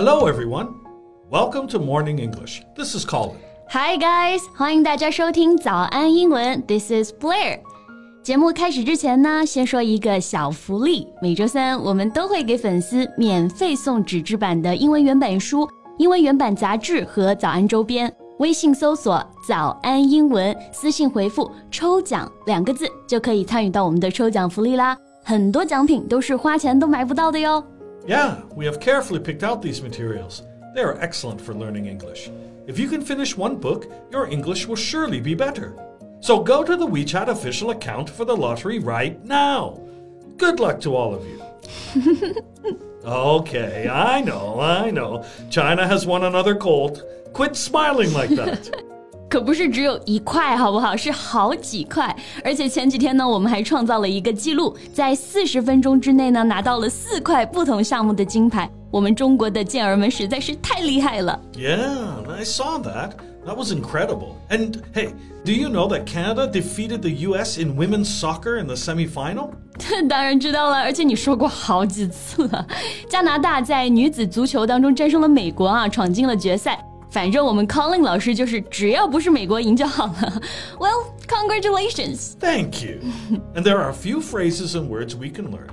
Hello, everyone. Welcome to Morning English. This is Colin. Hi guys，欢迎大家收听早安英文。This is Blair。节目开始之前呢，先说一个小福利。每周三我们都会给粉丝免费送纸质版的英文原版书、英文原版杂志和早安周边。微信搜索“早安英文”，私信回复“抽奖”两个字，就可以参与到我们的抽奖福利啦。很多奖品都是花钱都买不到的哟。 Yeah, we have carefully picked out these materials. They are excellent for learning English. If you can finish one book, your English will surely be better. So go to the WeChat official account for the lottery right now. Good luck to all of you. okay, I know, I know. China has won another gold. Quit smiling like that. 可不是只有一块，好不好？是好几块。而且前几天呢，我们还创造了一个记录，在四十分钟之内呢，拿到了四块不同项目的金牌。我们中国的健儿们实在是太厉害了。Yeah, I saw that. That was incredible. And hey, do you know that Canada defeated the US in women's soccer in the semifinal? 当然知道了，而且你说过好几次了。加拿大在女子足球当中战胜了美国啊，闯进了决赛。反正我们 Colin 老师就是只要不是美国赢就好了。Well, congratulations. Thank you. and there are a few phrases and words we can learn.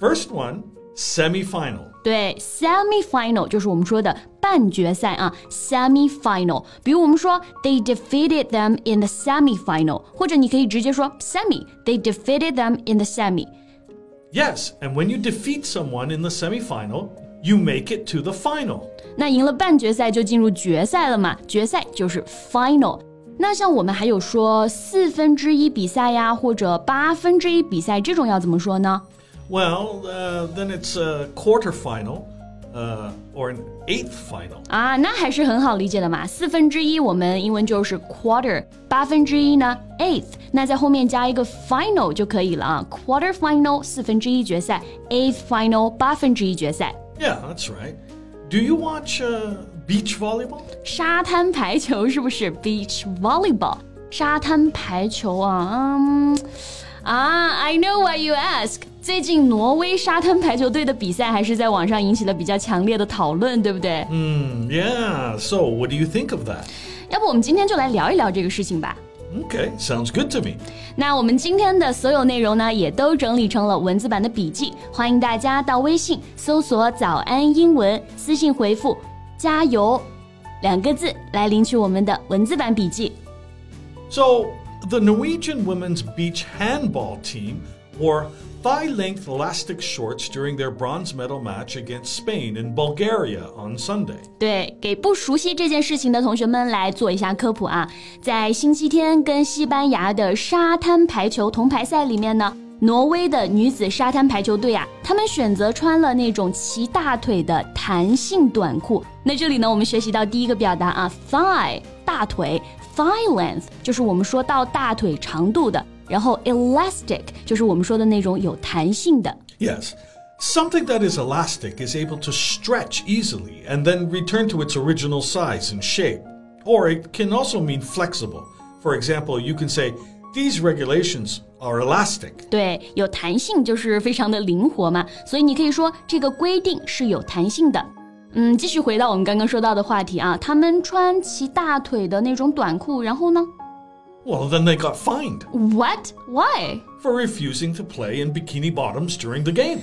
First one, semi-final. 对，semi-final 就是我们说的半决赛啊，semi-final。比如我们说 they defeated them in the semi-final，或者你可以直接说 semi，they defeated them in the semi。Yes, and when you defeat someone in the semi-final, you make it to the final. 那赢了半决赛就进入决赛了嘛？决赛就是 final。那像我们还有说四分之一比赛呀，或者八分之一比赛这种要怎么说呢？Well, uh, then it's a quarterfinal. Uh, or an eighth final 啊，那还是很好理解的嘛。四分之一我们英文就是 quarter，八分之一呢 eighth，那在后面加一个 final 就可以了啊。Quarter final 四分之一决赛，eighth final 八分之一决赛。Yeah, that's right. Do you watch uh, beach volleyball? 沙滩排球是不是 beach volleyball？沙滩排球啊，嗯啊，I know why you ask。最近挪威沙滩排球队的比赛还是在网上引起了比较强烈的讨论，对不对？嗯，Yeah. So what do you think of that? 要不我们今天就来聊一聊这个事情吧。 Okay, sounds good to me. 那我们今天的所有内容呢，也都整理成了文字版的笔记，欢迎大家到微信搜索“早安英文”，私信回复“加油”两个字来领取我们的文字版笔记。So the Norwegian women's beach handball team wore thigh length elastic shorts during their bronze medal match against Spain in Bulgaria on Sunday. 对，给不熟悉这件事情的同学们来做一下科普啊，在星期天跟西班牙的沙滩排球铜牌赛里面呢，挪威的女子沙滩排球队啊，他们选择穿了那种齐大腿的弹性短裤。那这里呢，我们学习到第一个表达啊，thigh 大腿，thigh length 就是我们说到大腿长度的。然后 elastic 就是我们说的那种有弹性的。Yes. Something that is elastic is able to stretch easily and then return to its original size and shape. Or it can also mean flexible. For example, you can say, These regulations are elastic. 对，有弹性就是非常的灵活嘛，所以你可以说这个规定是有弹性的。嗯，继续回到我们刚刚说到的话题啊，他们穿齐大腿的那种短裤，然后呢 ？well, then they got fined. What? Why? For refusing to play in bikini bottoms during the game.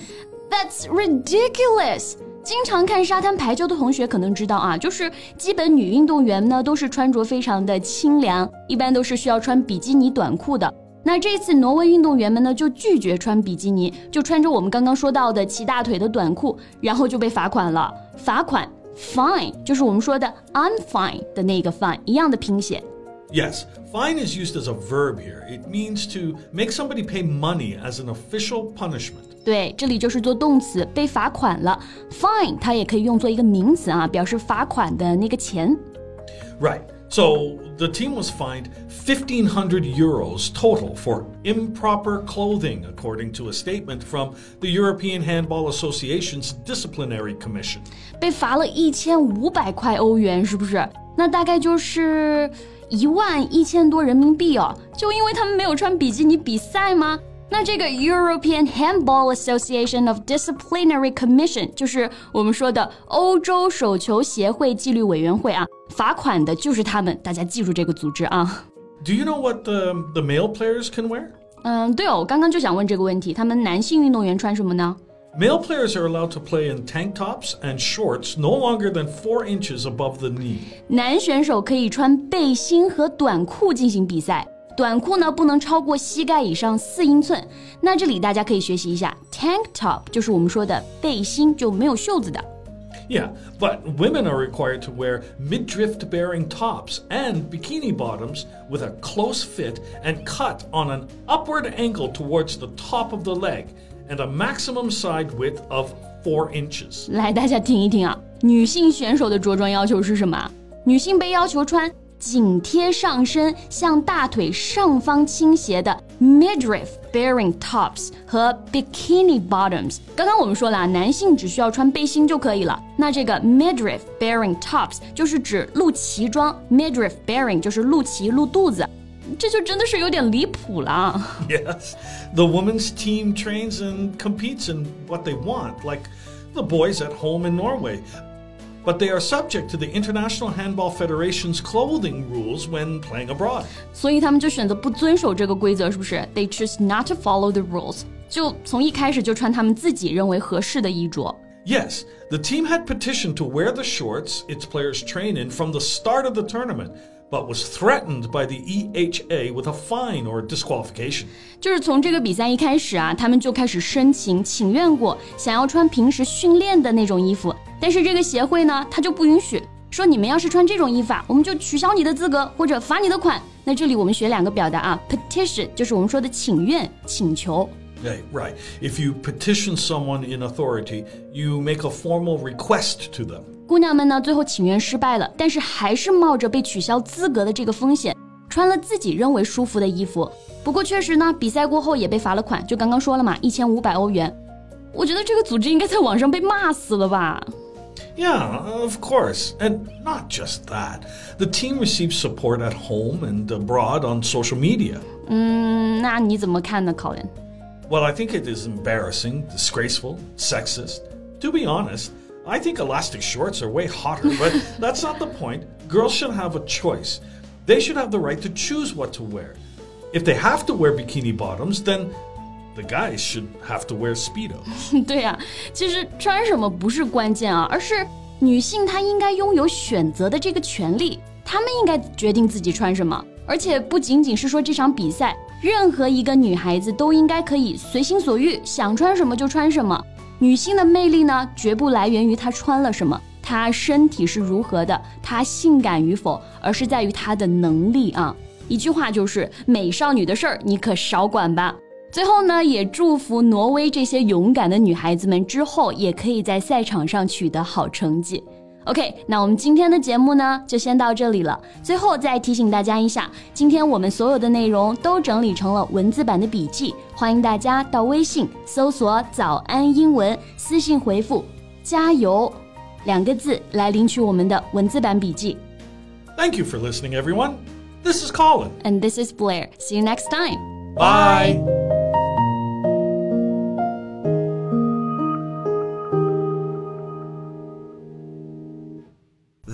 That's ridiculous. 经常看沙滩排球的同学可能知道啊，就是基本女运动员呢都是穿着非常的清凉，一般都是需要穿比基尼短裤的。那这次挪威运动员们呢就拒绝穿比基尼，就穿着我们刚刚说到的齐大腿的短裤，然后就被罚款了。罚款 fine 就是我们说的 I'm fine 的那个 fine 一样的拼写。 Yes, fine is used as a verb here. It means to make somebody pay money as an official punishment. 对，这里就是做动词，被罚款了。Fine 它也可以用作一个名词啊，表示罚款的那个钱。Right. So the team was fined 1,500 euros total for improper clothing, according to a statement from the European Handball Association's Disciplinary Commission. 被罚了一千五百块欧元，是不是？那大概就是一万一千多人民币哦，就因为他们没有穿比基尼比赛吗？ 那这个 European Handball Association of Disciplinary Commission 就是我们说的欧洲手球协会纪律委员会啊， 罚款的就是他们，大家记住这个组织啊。Do you know what the the male players can wear? 嗯，对哦，我刚刚就想问这个问题，他们男性运动员穿什么呢？Male players are allowed to play in tank tops and shorts no longer than four inches above the knee. 男选手可以穿背心和短裤进行比赛，短裤呢不能超过膝盖以上四英寸。那这里大家可以学习一下，tank top 就是我们说的背心，就没有袖子的。Yeah, but women are required to wear midriff baring tops and bikini bottoms with a close fit and cut on an upward angle towards the top of the leg and a maximum side width of 4 inches. midriff。baring tops 和 bikini bottoms. 刚刚我们说了，男性只需要穿背心就可以了。那这个 midriff baring tops 就是指露脐装，midriff baring 就是露脐、露肚子。这就真的是有点离谱了。Yes, the women's team trains and competes in what they want, like the boys at home in Norway But they are subject to the International Handball Federation's clothing rules when playing abroad. 所以他们就选择不遵守这个规则，是不是？They choose not to follow the rules，就从一开始就穿他们自己认为合适的衣着。Yes, the team had petitioned to wear the shorts its players train in from the start of the tournament but was threatened by the EHA with a fine or disqualification. 就是从这个比赛一开始啊，他们就开始申请请愿过，想要穿平时训练的那种衣服，但是这个协会呢，他就不允许，说你们要是穿这种衣服啊，我们就取消你的资格或者罚你的款。那这里我们学两个表达啊，petition 就是我们说的请愿、请求。Right, right. If you petition someone in authority, you make a formal request to them. 姑娘们呢，最后请愿失败了，但是还是冒着被取消资格的这个风险，穿了自己认为舒服的衣服。不过确实呢，比赛过后也被罚了款，就刚刚说了嘛，一千五百欧元。我觉得这个组织应该在网上被骂死了吧？Yeah, of course. And not just that. The team receives support at home and abroad on social media. 嗯，那你怎么看呢，Colin？well, I think it is embarrassing, disgraceful, sexist. To be honest, I think elastic shorts are way hotter, but that's not the point. Girls should have a choice. They should have the right to choose what to wear. If they have to wear bikini bottoms, then the guys should have to wear speedo. 对呀、啊，其实穿什么不是关键啊，而是女性她应该拥有选择的这个权利，她们应该决定自己穿什么。而且不仅仅是说这场比赛，任何一个女孩子都应该可以随心所欲，想穿什么就穿什么。 女性的魅力呢，绝不来源于她穿了什么，她身体是如何的，她性感与否，而是在于她的能力啊。一句话就是，美少女的事儿你可少管吧。最后呢，也祝福挪威这些勇敢的女孩子们之后也可以在赛场上取得好成绩。OK，那我们今天的节目呢，就先到这里了。最后再提醒大家一下，今天我们所有的内容都整理成了文字版的笔记，欢迎大家到微信搜索“早安英文”，私信回复“加油”两个字来领取我们的文字版笔记。Thank you for listening, everyone. This is Colin. And this is Blair. See you next time. Bye.